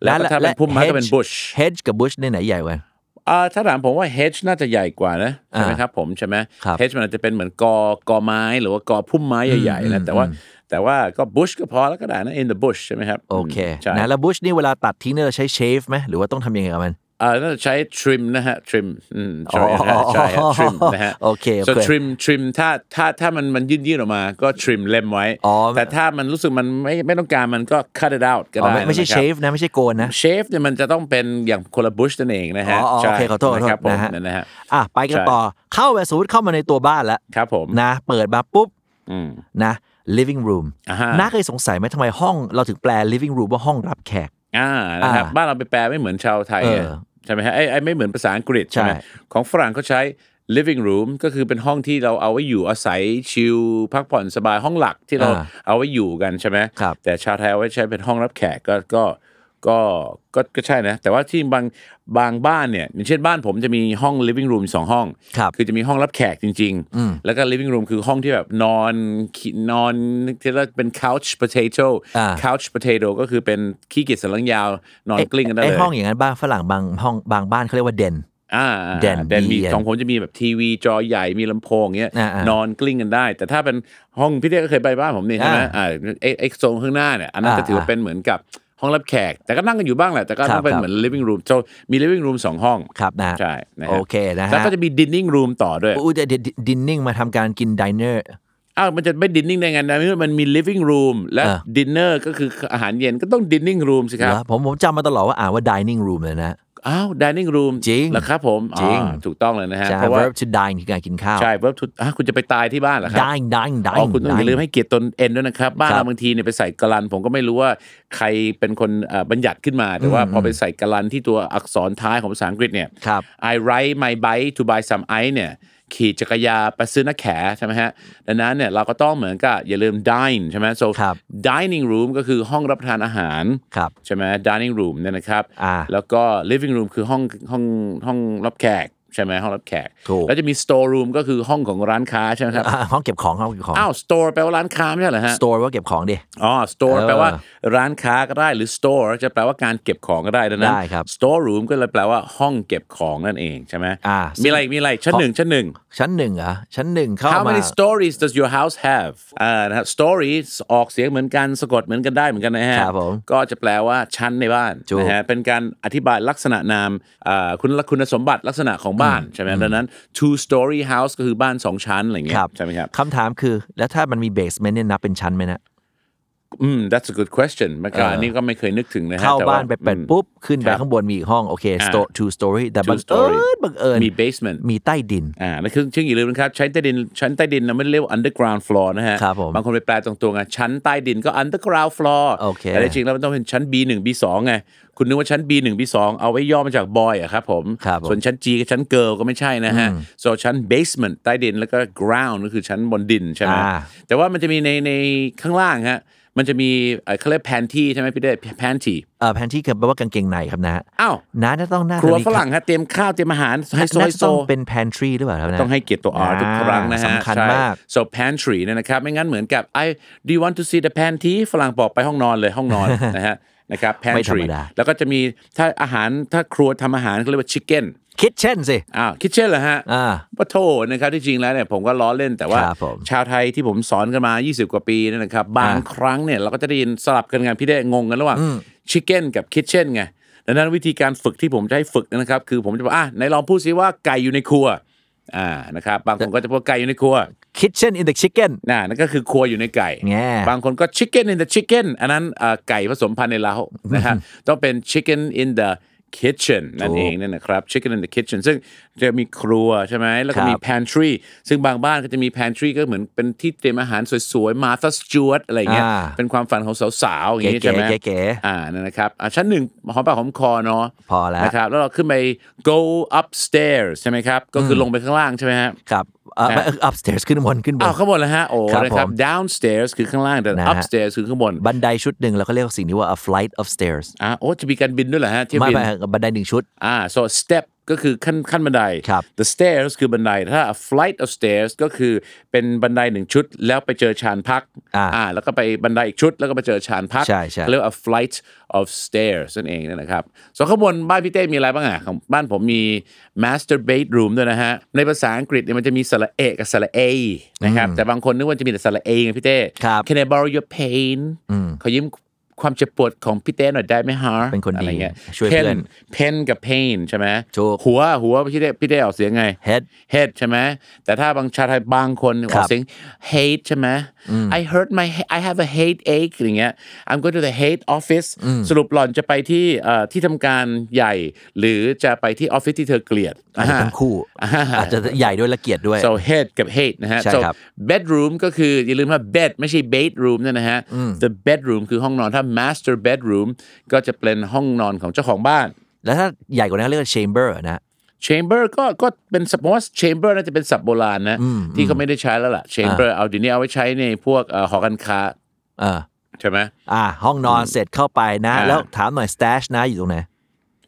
แล้วก็ถ้าเป็นพุ่มไม้ก็เป็น hedge bush hedge กับ bush เนี่ยไหนใหญ่กว่า อ่าถ้าถามผมว่า hedge น่าจะใหญ่กว่านะใช่ไหมอ่าครับผมใช่ไหมครับ hedge มันอาจจะเป็นเหมือนกอกอไม้หรือว่ากอพุ่มไม้ใหญ่ๆนะแต่ว่าแต่ว่าก็ bush ก็พอแล้วก็ได้นะ in the bush ใช่ไหมครับ โอเคใช่นะแล้ว bush นี่เวลาตัดทิ้งเนี่ยเราใช้ shave ไหมหรือว่าต้องทำยังไงกับมัน อ่าน่าจะใช้ trim นะฮะ trim อืมใช่นะฮะอ๋อใช่ฮะ trim นะฮะโอเคโอ so เค trim trim ถ้าถ้าถ้ามันมันยื่นยื่นๆออกมาก็ trim เล็มไว้อ๋อแต่ถ้ามันรู้สึกมันไม่ไม่ต้องการมันก็ cut it out ก็อ๋อได้ไม่ไม่ใช่นะครับ shave นะ ไม่ใช่โกนนะ shave เนี่ยมันจะต้องเป็นอย่างคนละ bush นั่นเองนะฮะอ๋ออ๋อใช่โอเคขอโทษขอโทษนะครับผมนะฮะนั่นนะฮะอะไปกันใช่ต่อเข้าไปสมมติเข้ามาในตัวบ้านแล้วครับผมนะ เปิดมาปุ๊บอืมนะ living room อ่าฮะน้าเคยสงสัยไหมทำไมห้องเราถึงแปล living room ว่าห้องรับแขก อ่านะครับอ่าบ้านเราไปแปลไม่เหมือนชาวไทยเอออะใช่ไหมฮะไอ้ไอ้ไม่เหมือนภาษาอังกฤษใช่ไหมใช่ของฝรั่งเขาใช้ living room ก็คือเป็นห้องที่เราเอาไว้อยู่อาศัยชิลพักผ่อนสบายห้องหลักที่เราอ่าเอาไว้อยู่กันใช่ไหมครับแต่ชาวไทยเอาไว้ใช้เป็นห้องรับแขกก็ก็ ก็ก็ก็ใช่นะ แต่ว่าที่บางบางบ้านเนี่ยอย่างเช่นบ้านผมจะมีห้อง living room สองห้อง ครับคือจะมีห้องรับแขกจริงๆแล้วก็ living room คือห้องที่แบบนอนขี้นอนที่เรียกเป็น couch potato อ่า couch potato ก็คือเป็นขี้เกียจสันหลังยาว นอนไอ้กลิ้งกันได้ไอ้เลยห้องอย่างนั้นบ้านฝรั่งบางห้องบางบ้านเขาเรียกว่าเดน อ่าเด่นเด่นมีดีของผมจะมีแบบทีวีจอใหญ่มีลำโพงเงี้ยอ่าอ่านอนกลิ้งกันได้ แต่ถ้าเป็นห้องพี่เต้ก็เคยไปบ้านผมนี่ใช่ไหมอ่า อ่าไอ้ไอ้โซนข้างหน้าเนี่ยอันนั้นอ่า จะถือว่าเป็นเหมือนกับ ห้องรับแขก แต่ก็นั่งกันอยู่บ้างแหละ แต่ก็ครัต้บองเป็นครับเหมือน living room โซมี living room สองห้อง ครับนะใช่นะฮะโอเคนะฮะแล้วก็จะมี dining room ต่อด้วยอู้จะdining มาทำการกินดิเนอร์อ้าวมันจะไม่ dining ได้ไงนะมันมี living room และเออ dinner ก็คืออาหารเย็นก็ต้อง dining room สิครับเหรอผมผมจำมาตลอดว่าอ่านว่า dining room เลยนะ อ้าว dining room จริงเหรอครับผมจริง อ๋อถูกต้องเลยนะฮะใช่ เพราะว่า verb to dine คือการกินข้าว ใช่ verb to อะคุณจะไปตายที่บ้านเหรอครับ dine dine อ๋อ dine คุณต้องอย่าลืมให้เกียรติตัว n ด้วยนะครับ บ้านครับเราบางทีเนี่ยไปใส่การันต์ ผมก็ไม่รู้ว่าใครเป็นคนเอ่อบัญญัติขึ้นมา แต่ว่าพอไปใส่การันต์ที่ตัวอักษรท้ายของภาษาอังกฤษเนี่ย ครับ I ride my bike to buy some ice เนี่ย ขี่จักรยานไปซื้อน้ำแข็ใช่ไหมฮะดังนั้นเนี่ยเราก็ต้องเหมือนกับอย่าลืม dine ใช่ไหม so ครับ dining room ก็คือห้องรับประทานอาหารครับใช่ไหม dining room เนี่ยนะครับอ่าแล้วก็ living room คือห้องห้องห้องรับแขก ใช่ไหมห้องรับแขก ถูก แล้วจะมี store room ก็คือห้องของร้านค้าใช่ไหมครับ อะห้องเก็บของห้องเก็บของอ้าว store แปลว่าร้านค้าไม่ใช่เหรอฮะ store ว่าเก็บของดิ อ๋อ store เออแปลว่าร้านค้าก็ได้หรือ store จะแปลว่าการเก็บของก็ได้ดังนั้น ได้ครับ store room ก็เลยแปลว่าห้องเก็บของนั่นเองใช่ไหมอ่ามีอะไรมีอะไรชั้นหนึ่งชั้นหนึ่ง ชั้นหนึ่งเหรอชั้นหนึ่งเข้า How มา many stories does your house have อ่านะครับ stories ออกเสียงเหมือนกันสะกดเหมือนกันได้เหมือนกันนะฮะครับผมก็จะแปลว่าชั้นในบ้านถูกนะฮะเป็นการอธิบายลักษณะนามอ่าคุณคุณสมบัติลักษณะของบ้านใช่ไหมดังนั้น two story house ก็คือบ้านสองชั้นอะไรอย่างเงี้คยรับใช่ไหมครับคำถามคือแล้วถ้ามันมี basement เนี่ยนับเป็นชั้นไหมนะ อืม that's a good question มันก็เอออัอันนี้ก็ไม่เคยนึกถึงนะฮะเข้าแต่ว่บ้านไปเปิดอืมปุ๊บ ขึ้นไปครับข้างบนมีอีกห้อง โอเคอ่า store two story แต่ Two บังเอิ story ญบังเอิญมี basement มีใต้ดินอ่าแล้วคือซึ่งอย่าลืมนะครับ ชั้นใต้ดิน ชั้นใต้ดินเราไม่ได้เรียกว่า underground floor นะฮะครับผมบางคนไปแปลตรงๆไงชั้นใต้ดินก็ underground floor โอเคแต่จริงๆแล้วมันต้องเป็นชั้น B1 B2 ไงคุณนึกว่าชั้น B1 B2 เอาไว้ย่อมาจาก boy อะครับผมครับผมส่วนชั้น G กับชั้น girl ก็ไม่ใช่นะฮะ so ชั้น basement ใต้ดินแล้วก็ ground ก็คือชั้นบนดินใช่ไหมอ่าแต่ว่ามันจะมีในในข้างล่างฮะ มันจะมีเอ่อเขาเรียก panty ใช่ไหมพี่เด้ panty เอ่อแพนที่คือแปลว่ากางเกงในครับนะอ้าวน้าจะต้องน่าครัวจะมีฝรั่งฮะเตรียมข้าวเตรียมอาหารไฮโซน่าไฮจะโซต้องเป็น pantry หรือเปล่าครับนะต้องให้เกียรติตัว R ทุกครั้งนะฮะสำคัญใช่มาก so pantry เนยนะครับไม่งั้นเหมือนกับ I do you want to see the panty ฝรั่งบอกไปห้องนอนเลยห้องนอนนะฮะนะครับไม่ธรร pantry มดาแล้วก็จะมีถ้าอาหารถ้าครัวทำอาหารเขาเรียกว่า chicken kitchen สิอ้าว kitchen เหรอฮะอ่าปะโทนะครับที่จริงแล้วเนี่ยผมก็ล้อเล่นแต่ว่าครับผมชาวไทยที่ผมสอนกันมา 20 กว่าปีเนี่ยนะครับ บางอ่าครั้งเนี่ยเราก็จะได้ยินสลับกันไงพี่ได้งงกันระหว่าง chicken กับ kitchen ไงดังนั้นวิธีการฝึกที่ผมจะให้ฝึกนะครับ คือผมจะบอกอะไหนลองพูดซิว่าไก่อยู่ในครัวอ่านะครับบางคนก็จะพูดไก่อยู่ในครัว kitchen in the chicken น่ะนั่นก็คือครัวอยู่ในไก่แง่บางคนก็ chicken in the chicken อันนั้นเอ่อไก่ผสมพันธุ์ในเล้านะฮะต้องเป็น chicken in the kitchen นั่นเองเนี่ยนะครับ chicken in the kitchen ซึ่งจะมีครัวใช่ไหมแล้วก็มีครับ pantry ซึ่งบางบ้านก็จะมี pantry ก็เหมือนเป็นที่เตรียมอาหารสวยๆ Martha Stewart อะไรอย่างเงี้ยอ่าเป็นความฝันของสาวๆอย่างงี้เก๋ๆใช่ไหมเก๋ๆอ่านั่นนะครับอะชั้นหนึ่งหอมปากหอมคอเนาะพอแล้วนะครับแล้วเราขึ้นไป go upstairs ใช่ไหมครับ ก็คือลงไปข้างล่างใช่ไหมฮะครับ เอ่อไม่ upstairs ขึ้นบนขึ้นบอ้าวนข้างบนแล้วฮะ โอ้ครับนะครับผม downstairs คือข้างล่างแต่ นะฮะ upstairs คือข้างบนบันไดชุดหนึ่งเราก็เรียกสิ่งนี้ว่า a flight of stairs อ่าโอ้จะมีการบินด้วยเหรอฮะเที่ยวไม่บิน ไม่บันไดหนึ่งชุด อ่า so step ก็คือขั้นขั้นบันไดครับ the stairs คือบันได ถ้า a flight of stairs ก็คือเป็นบันไดหนึ่งชุด แล้วไปเจอชานพักอ่าแล้วก็ไปบันไดอีกชุด แล้วก็ไปเจอชานพักใช่ใช่เขาเรียกว่า a flight of stairs นั่นเองนะครับส่วนข้างบนบ้านพี่เต้มีอะไรบ้างอะของบ้านผมมี master bedroom ด้วยนะฮะ ในภาษาอังกฤษเนี่ยมันจะมีสระเอกกับสระเอนะครับแต่บางคนนึกว่าจะมีแต่สระเอไงพี่เต้ครับ Can I borrow your pain ขอยืม ความเจ็บปวดของพี่เต้หน่อยได้ไหมฮะเป็นคนดีอะไรเงี้ยช่วยเพื่อนเพนกับ pain ใช่ไหมถูกหัวหัวพี่เต้พี่เต้ออกเสียงไง head head ใช่ไหมแต่ถ้าบางชาติไทยบางคนอครัอบกเสียง hate ใช่ไหม I hurt my he- I have a hate ache อย่างเงี้ย I'm going to the hate office สรุปหล่อนจะไปที่เอ่อที่ทำการใหญ่ หรือจะไปที่ออฟฟิศที่เธอเกลียดอาจจะทั้งคู่อาจจะใหญ่ด้วยและเกียรติด้วย so head กับ hate นะฮะใช่ so ครับ bedroom ก็คืออย่าลืมว่า bed ไม่ใช่ bedroom เนยนะฮะ the bedroom คือห้องนอนถ้า master bedroom ก็จะเป็นห้องนอนของเจ้าของบ้าน แล้วถ้าใหญ่กว่านั้นเรียกว่า chamber นะ chamber ก็ก็เป็นสับผมว่า chamber น่าจะเป็นศัพท์โบราณนะ ที่เขาไม่ได้ใช้แล้วล่ะ chamber เอาเดี๋ยวนี้เอาไว้ใช้ในพวกเอ่อหอการค้าเออใช่ไหมอ่า ห้องนอนเสร็จเข้าไปนะอ่าแล้วถามหน่อย stash นะอยู่ตรงไหน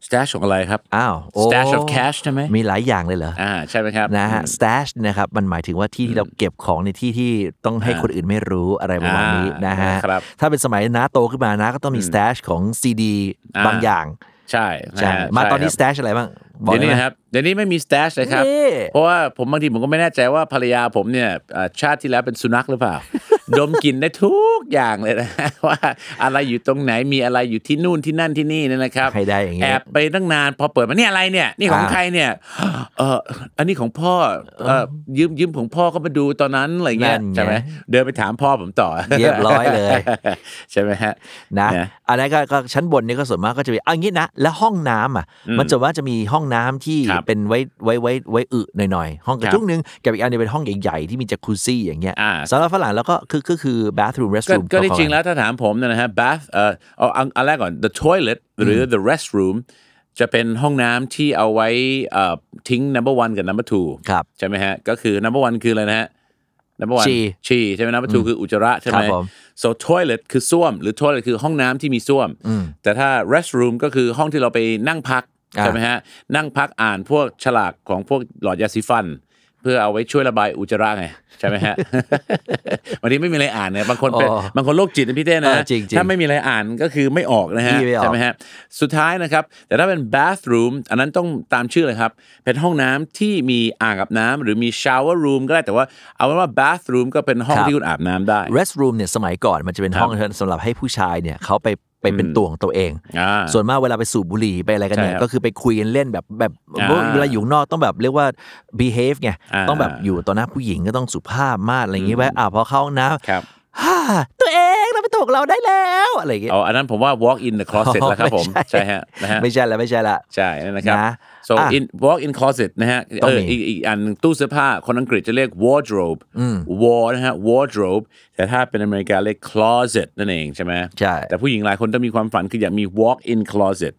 stash ของอะไรครับ อ้าวโอ้ stash of cash ใช่ไหมมีหลายอย่างเลยเหรอ อ่า ใช่ไหมครับนะฮะ stash นะครับ มันหมายถึงว่าที่ที่เราเก็บของในที่ที่ต้องให้คนอื่นไม่รู้อะไรประมาณนี้อ่านนะฮะครับถ้าเป็นสมัยน้าโตขึ้นมานะก็ต้องมี stash ของ CD อ่าบางอย่าง ใช่ใช่ะฮะมาตอนนี้ใช่ครับ stash อะไรบ้างบอกเดี๋ยวได้นี้ไหมนะครับเดี๋ยวนี้ไม่มี stash เลยครับนี่เพราะว่าผมบางทีผมก็ไม่แน่ใจว่าภรรยาผมเนี่ยเอ่อชาติที่แล้วเป็นสุนัขหรือเปล่า ดมกลิ่นได้ทุกอย่างเลยนะว่าอะไรอยู่ตรงไหนมีอะไรอยู่ที่นู่นที่นั่นที่นี่เนยนะครับให้ได้อย่างงี้แอบไปตั้งนานพอเปิดมาเนี่ยอะไรเนี่ย นี่ของอ่าใครเนี่ย เอออันนี้ของพ่อเออยืมยืมของพ่อก็มาดูตอนนั้นอะไรเงี้ยนั่นไงใช่ไหมเดินไปถามพ่อผมต่อเรียบร้อยเลยใช่ไหมฮะนะนะอันนั้นก็ก็ชั้นบนนี่ก็ส่วนมากก็จะมีเอางี้นะแล้วห้องน้ำอะ มันจะว่าจะมีห้องน้ำที่ครับเป็นไว้ไว้ไว้ไว้อึหน่อยๆห้องกระครับจุกนึงกับอีกอันหนึงเป็นห้องใหญ่ๆที่มีจักรุซี่อย่างเงี้ยอ่าสำหรับฝรั่งแล้วก็คือก็คือ bathroom ก็ restroom ก็ที่เขาจริงแล้วถ้าถามผมเนี่ยนะฮะ bath เอ่อเอาเอาอันแรกก่อน the toilet หรือ the restroom จะเป็นห้องน้ำที่เอาไว้เอ่อทิ้ง number one กับ number two ครับใช่ไหมฮะ ก็คือ number one คืออะไรนะฮะ number one ฉี่ฉี่ใช่ไหม number two คืออุจจาระใช่ไหคมรับผม so toilet คือส้วม หรือ toilet คือห้องน้ำที่มีส้วม แต่ถ้า restroom ก็คือห้องที่เราไปนั่งพักอ่าใช่ไหมฮะ นั่งพักอ่านพวกฉลากของพวกหลอดยาสีฟันเพื่อเอาไว้ช่วยระบายอุจจาระไงใช่ไหมฮะบางทีไม่มีอะไรอ่านเนี่ยบางคนเป็นอ๋อบางคนโรคจิตนะพี่เต้นะเออจริงๆถ้าไม่มีอะไรอ่านก็คือไม่ออกนะฮะพี่ไม่ออกใช่ไหมฮะสุดท้ายนะครับ แต่ถ้าเป็น bathroom อันนั้นต้องตามชื่อเลยครับ เป็นห้องน้ำที่มีอ่างอาบน้ำหรือมี shower room ก็ได้แต่ว่าเอาเป็นว่า bathroom ก็เป็นห้องที่คุณอาบน้ำได้ restroom เนี่ยสมัยก่อนมันจะเป็นห้องสำหรับให้ผู้ชายเนี่ยเขาไปไป เป็นตัวของตัวเองอ่าส่วนมากเวลาไปสูบบุหรี่ไปอะไรกันเนี่ยใช่ครับก็คือไปคุยกันเล่นแบบแบบอ่าเวลาอยู่ข้างนอกต้องแบบเรียกว่า behave ไงอ่าต้องแบบอยู่ต่อหน้าผู้หญิงก็ต้องสุภาพมากอะไรอย่างงี้ไว้อ่าพอเข้าห้องน้ำครับฮ่าตัวเอง เราไปถูกเราได้แล้วอะไรอย่างเงี้ยอ๋ออันนั้นผมว่า walk in the closet แล้วครับผมไม่ใช่ฮะนะฮะไม่ใช่แล้วไม่ใช่ละใช่นั่นนะครับนะ so อะ in walk in closet นะฮะต้เอองอมีอีกอีกอันหนึ่งตู้เสื้อผ้าคนอังกฤษจะเรียก wardrobe wall นะฮะ wardrobe แต่ถ้าเป็นอเมริกาเรียก closet นั่นเองใช่ไหมใช่แต่ผู้หญิงหลายคนต้องมีความฝันคืออยากมี walk in closet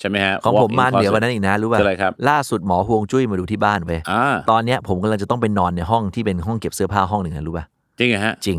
ใช่ไหมฮะของผม walk in มาเหนือกว่า closet นั้นอีกนะรู้ป่ะคืออะไรครับล่าสุดหมอฮวงจุ้ยมาดูที่บ้านไปอ่าตอนเนี้ยผมกำลังจะต้องไปนอนในห้องที่เป็นห้องเก็บเสื้อผ้าห้องหนึ่งนะรู้ป่ะจริงเหรอฮะจริง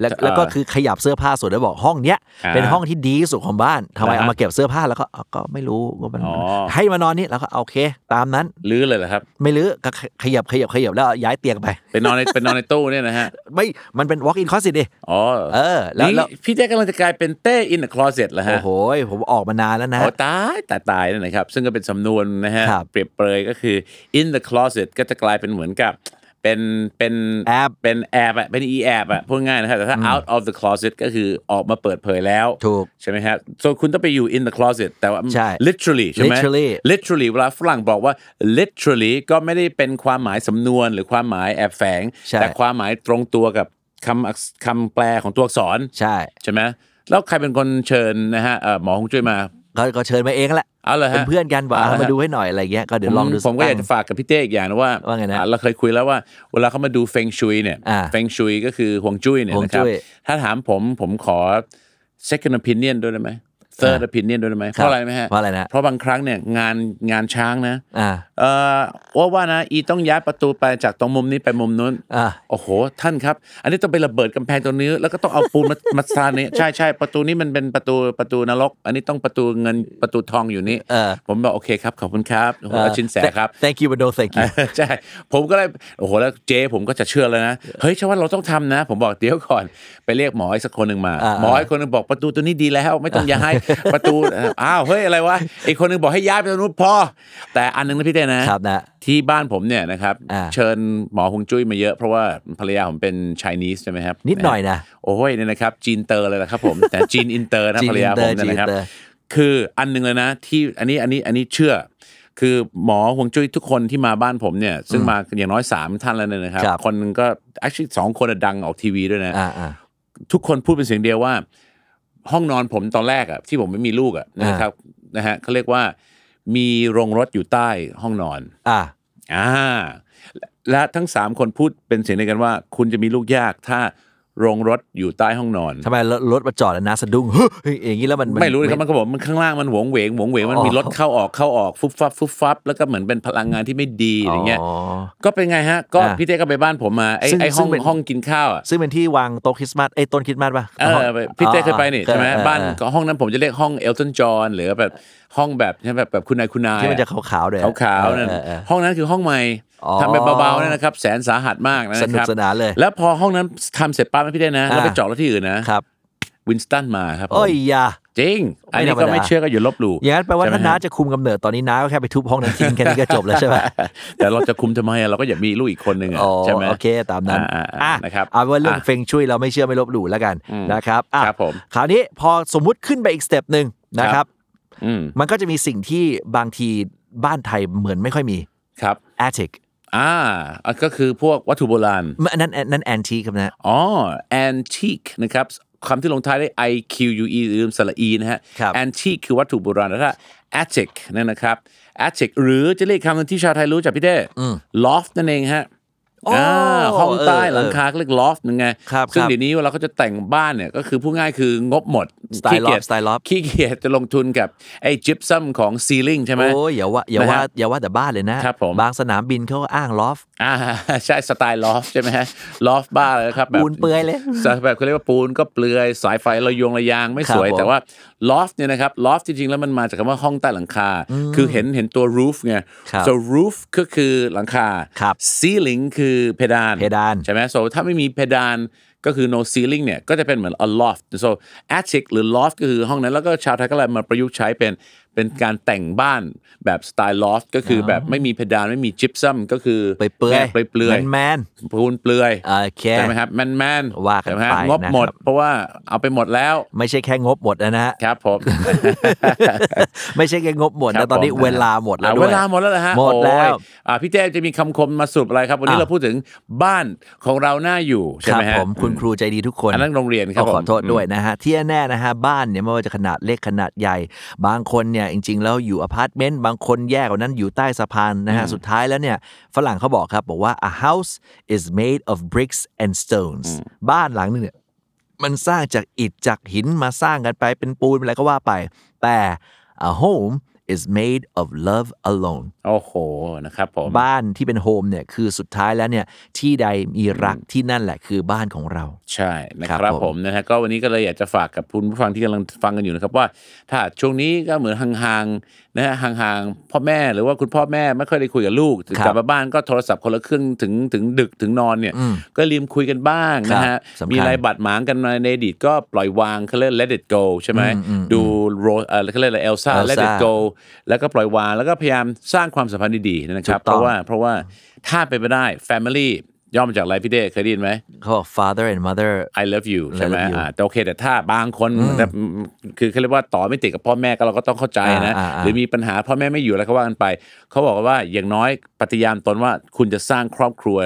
แล้วแต่แล้วก็เอ่อคือขยับเสื้อผ้าส่วนแล้วบอกห้องเนี้ยอ่าเป็นห้องที่ดีที่สุดของบ้านทำไมนะฮะเอามาเก็บเสื้อผ้าแล้วก็อะก็ไม่รู้ว่ามันอ๋อให้มานอนนี่แล้วก็โอเค ตามนั้นลื้อเลยเหรอครับ ไม่ลื้อก็ขยับขยับขยับแล้วย้ายเตียงไปเป็นนอนในเป็นนอนในตู้เนี่ยนะฮะไม่มันเป็น walk in closet ดิอ๋อเออ แล้วนี่แล้วพี่เจ๊กำลังจะกลายเป็นเต้ in the closet เหรอฮะโอ้โหผมออกมานานแล้วนะโอ้ตายตายตายนั่นนะครับซึ่งก็เป็นสำนวนนะฮะครับเปรียบเปรยก็คือ in the closet ก็จะกลายเป็นเหมือนกับ เป็นเป็นแอบเป็นแอบอะเป็น e แอบอะพูดง่ายนะครับแต่ถ้า out of the closet ก็คือออกมาเปิดเผยแล้วถูกใช่ไหมฮะ so คุณต้องไปอยู่ in the closet แต่ว่าใช่ literally ใช่ไหม literally literally เวลาฝรั่งบอกว่า literally ก็ไม่ได้เป็นความหมายสำนวนหรือความหมายแอบแฝงใช่แต่ความหมายตรงตัวกับคำอักษคำแปลของตัวอักษรใช่ใช่ไหมแล้วใครเป็นคนเชิญนะฮะเอ่อหมอคงช่วยมา ก็ก็เชิญมาเองแหละเอาเลยเป็นฮะเพื่อนกันบอกเอาอะละฮะมาดูให้หน่อยอะไรเงี้ยก็เดี๋ยวลองดูผมก็อยากสัจะตั้งฝากกับพี่เต้อีกอย่างนะว่าว่าไงนะอะเราเคยคุยแล้วว่าเวลาเขามาดูเฟงชุยเนี่ยอ่าเฟงชุยก็คือห่วงจุ้ยเนี่ยฮวงนะครับจุ้ยถ้าถามผมผมขอ second opinion ด้วยได้ไหม third opinion ด้วยได้ไหมเพราะอะไรไหมฮะเพราะอะไรนะเพราะบางครั้งเนี่ยงานงานช้างนะอ่าเอ่อว่าว่านะอีต้องย้ายประตูไปจากตรงมุมนี้ไปมุมนู้นอ่าโอ้โห ท่านครับ อันนี้ต้องไประเบิดกำแพงตรงนี้ แล้วก็ต้องเอาปูนมามาซาเนี่ยใช่ใช่ประตูนี้มันเป็นประตูประตูนรก อันนี้ต้องประตูเงินประตูทองอยู่นี่เออผมบอกโอเคครับขอบคุณครับโอ้โหแล้วชินแสครับ thank you but no thank you ใช่ผมก็เลยโอ้โหแล้วเจ๊ผมก็จะเชื่อเลยนะเฮ้ยใช่ว่าเราต้องทำนะ ผมบอกเดี๋ยวก่อนไปเรียกหมออีกสักคนหนึ่งมาอ่าหมออีกคนหนึงบอกประตูตัวนี้ดีแล้ว ไม่ต้องย้ายประตูเอ่ออ้าวเฮ้ยอะไรวะอีกคนหนึงบอกให้ย้ายไปตรงนู้นพอแต่อันหนึงนะพี่เต้นะครับนะที่บ้านผมเนี่ยนะครับอ่าเชิญหมอฮวงจุ้ยมาเยอะเพราะว่าภรรยาผมเป็น Chinese ใช่ไหมครับนิดหน่อยนะโอ้ยเนี่ยนะครับจีนอินเตอร์เลยนะครับผมแต่จีนอินเตอร์นะจีนภรรยาผมอินเตอร์เนี่ยนะครับจีนอินเตอร์คืออันหนึ่งเลยนะที่อันนี้อันนี้อันนี้เชื่อคือหมอฮวงจุ้ยทุกคนที่มาบ้านผมเนี่ย ซึ่งมาอย่างน้อยสามท่านแล้วเนี่ยนะครับครับคนหนึงก็ actually สองคนอะดังออกทีวีด้วยนะอ่าอ่าทุกคนพูดเป็นเสียงเดียวว่า ห้องนอนผมตอนแรกอะที่ผมไม่มีลูกอะนะครับนะฮะเขาเรียกว่า มีโรงรถอยู่ใต้ห้องนอน อ่า อ่า และและทั้งสามคนพูดเป็นเสียงเดียวกันว่า คุณจะมีลูกยากถ้า โรงรถอยู่ใต้ห้องนอนทำไมรถรถมาจอดแล้วนะสะดุ้งเฮ้ยอย่างนี้แล้วมันนไม่รู้เลยครับมันก็บอกมันข้างล่างมันหวงเหวงหวงเหวงมันมีอ๋อรถเข้าออกเข้าออกฟุบฟับฟุบฟับแล้วก็เหมือนเป็นพลังงานที่ไม่ดีอะไรเงี้ยอ๋อก็เป็นไงฮะ ก็อ่าพี่เต้ก็ไปบ้านผมมาไอ้ซึ่งไอ้ซึ่ห้องงเป็นห้องกินข้าวอะซึ่งเป็นที่วางโต๊ะคริสต์มาสไอ้ยต้นคริสต์มาสป่ะเออพี่เต้เคยไปนี่ใช่ไหมเออบ้านเออก็ห้องนั้นผมจะเรียกห้องเอลตันจอห์นหรือแบบ ห้องแบบใช่ไหมแบบแบบคุณนายคุณนายที่มันจะอะขาวๆด้วยขาวๆนั่นเออเออเออห้องนั้นคือห้องใหม่อ๋อทำแบบเบาๆเนี่ยนะครับ แสนสาหัสมากนะสนุกครับสนานเลย แล้วพอห้องนั้นทำเสร็จปั๊บนะพี่เต้นะแล้วไปอ่าเจาะแล้วที่อื่นนะครับวินสตันมาครับผมโอ้ยอยาจริง อันนี้ก็ไม่เชื่อก็อย่าลบหลู่อย่างนั้นแปลว่าใช่ไหมถ้าน้าฮะจะคุมกำเนิดตอนนี้น้าก็แค่ไปทุบห้องนั้นทิ้งแค่นี้ก็จบแล้วใช่ไหมแต่เราจะคุมทำไมอะเราก็อย่ามีลูกอีกคนหนึ่งอะอ๋อใช่ไหมโอเคตามนั้นอ่าๆๆอะนะครับเอาเป็นว่าเรื่องอะเฟงชุยเราไม่เชื่อไม่ลบหลู่แล้วกันนะครับอะครับผมคราวนี้พอสมมุติขึ้นไปอีก step หนึ่งนะครับอื มมันก็จะมีสิ่งที่บางทีบ้านไทยเหมือนไม่ค่อยมีครับ attic อ่าอะก็คือพวกวัตถุโบราณอันนั้นอันนั้น antique ครับนะอ๋อ antique นะครับคำที่ลงท้ายด้วย i q u e ลืมสระ e นะฮะครับ antique คือวัตถุโบราณแล้วถ้า attic นั่นนะครับ attic หรือจะเรียกคำหนึงที่ชาวไทยรู้จักพี่เด้ loft นั่นเองฮะ อ๋ออ่าห้องใต้เออเออหลังคาเขาเรียก loft นึงไงครับซึ่งครับเดี๋ยวนี้เวลาเขาจะแต่งบ้านเนี่ยก็คือพูดง่ายคืองบหมดสไตล์ขี้เกียจ loft สไตล์ loft ขี้เกียจจะลงทุนกับไอ้จิปซัมของ ceiling ใช่ไหมโอ้ยอย่าว่าอย่านะว่าฮะอย่าว่าแต่บ้านเลยนะครับผมบางสนามบินเขาก็อ้างลอฟอ่าใช่สไตล์ลอฟใช่ไหมฮะลอฟบ้าเลยนะครับแบบปูนเปลือยเลยแบบเขาเรียกว่าปูนก็เปลือยสายไฟระยงระยางไม่สวยครับผมแต่ว่า ลอฟเนี่ยนะครับลอฟจริงๆ แล้วมันมาจากคำว่าห้องใต้หลังคา คือเห็นเห็นตัว roof ไง ครับ so roof ก็คือหลังคา ครับ ceiling คือเพดาน เพดาน ใช่ไหม so ถ้าไม่มีเพดานก็คือ no ceiling เนี่ย ก็จะเป็นเหมือน a loft so attic หรือ loft ก็คือห้องนั้น แล้วก็ชาวไทยก็เลยมาประยุกต์ใช้เป็น เป็นการแต่งบ้านแบบสไตล์ loft ก็คือแบบไม่มีเพดานไม่มีจิปซัมก็คือเปลือยเปลือยเปลือยเปลือยแมนปูนเปลือยๆโอเคใช่ไหมครับแมนแมนว่ากันใช่ไหมฮะไปงบหมดนะครับเพราะว่าเอาไปหมดแล้ว ไม่ใช่แค่งบหมดนะฮะครับผมไม่ใช่แค่งบหมดครันะบตอนนี้ผมเวลาหมดแล้วอะด้วยเวลาหมดแล้วเหรอฮะหมดแล้วโอ้ยอะพี่เต้จะมีคำคมมาสรุปอะไรครับวันนี้อะเราพูดถึงบ้านของเราน่าอยู่ใช่ไหรัมบฮะผมคุณครูใจดีทุกคนอันนั้นโรงเรียนครับก็ขอผมโทษด้วยนะฮะที่แน่ๆนะฮะบ้านเนี่ยไม่ว่าจะขนาดเล็กขนาดใหญ่ บางคนเนี่ยจริง ๆ แล้วอยู่อพาร์ตเมนต์บางคนแย่กว่านั้นอยู่ใต้สะพานนะฮะสุดท้ายแล้วเนี่ยฝรั่งเขาบอกครับบอกว่า a house is made of bricks and stones บ้านหลังนึงเนี่ยมันสร้างจากอิฐจากหินมาสร้างกันไปเป็นปูนเป็นอะไรก็ว่าไป แต่ a home is made of love alone โอ้โหนะครับผมบ้านที่เป็นโฮมเนี่ยคือสุดท้ายแล้วเนี่ยที่ใดมีรักที่นั่นแหละคือบ้านของเรา ใช่นะคครัรับบผมผมนะฮะก็วันนี้ก็เลยอยากจะฝากกับคุณผู้ฟังที่กำลังฟังกันอยู่นะครับว่า ถ้าช่วงนี้ก็เหมือนห่างๆนะฮะห่างๆพ่อแม่หรือว่าคุณพ่อแม่ไม่ค่อยได้คุยกับลูกครับกลับมาบ้านก็โทรศัพท์คนละเครื่องถึงถึงดึกถึงนอนเนี่ยก็ลืมคุยกันบ้างนะครัฮะบสำคัญมีอะไรบาดหมางกันมาในอดีตก็ปล่อยวางเขาเรียก let it go ใช่ไหมดูโรเออเขาเรียกอะไรเอลซ่า Elsa let it go แล้วก็ปล่อยวางแล้วก็พยายามสร้างความสัมพันธ์ดีๆนะครับถูกต้องเพราะว่าเพราะว่าถ้าเป็นไปได้ family ย่อมาจากอะไรพี่เด้เคยได้ยินไหมเขาบอก father and mother I love you ใช่ไหม love you อ่าแต่โอเค แต่ถ้าบางคนแต่คือเขาเรียกว่าต่อไม่ติดกับพ่อแม่ก็เราก็ต้องเข้าใจนะอ่าอ่าอ่าหรือมีปัญหาพ่อแม่ไม่อยู่แล้วก็ว่ากันไป เขาบอกว่าอย่างน้อยปฏิญาณตนว่าคุณจะสร้างครอบครัว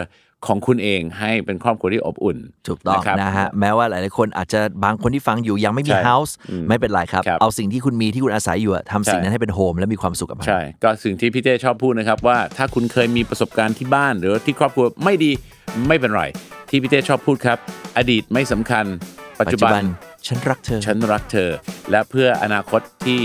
ของคุณเองให้เป็นครอบครัวที่อบอุ่น ถูกต้องครับนะฮะแม้ว่าหลายๆคนอาจจะบางคนที่ฟังอยู่ยังไม่มีใช่ house ไม่เป็นไรครับครับ เอาสิ่งที่คุณมีที่คุณอาศัยอยู่อะทำสิ่งใช่นั้นให้เป็นโฮมและมีความสุขกับมันใช่ ก็สิ่งที่พี่เต้ชอบพูดนะครับว่าถ้าคุณเคยมีประสบการณ์ที่บ้าน หรือที่ครอบครัวไม่ดีไม่เป็นไรที่พี่เต้ชอบพูดครับ อดีตไม่สำคัญ ปัจปัจจุจุบับันนฉันรักเธอ ฉันรักเธอ และเพื่ออนาคตที่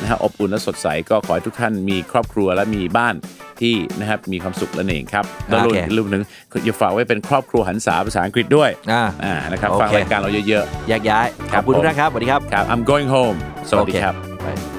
นะฮะอบอุ่นและสดใสก็ขอให้ทุกท่านมีครอบครัวและมีบ้านที่นะครับมีความสุขและเองครับแล้วรวมโอเครวมถึงอย่าฝากไว้เป็นครอบครัวหันษาภาษาอังกฤษด้วยอ่าอ่านะครับโอเคฟังรายการเราเยอะแยกย้ายคขรัอบบคุณทุผมกท่านครับสวัสดีครับๆครับ I'm going home สวัสดีโอเคครับ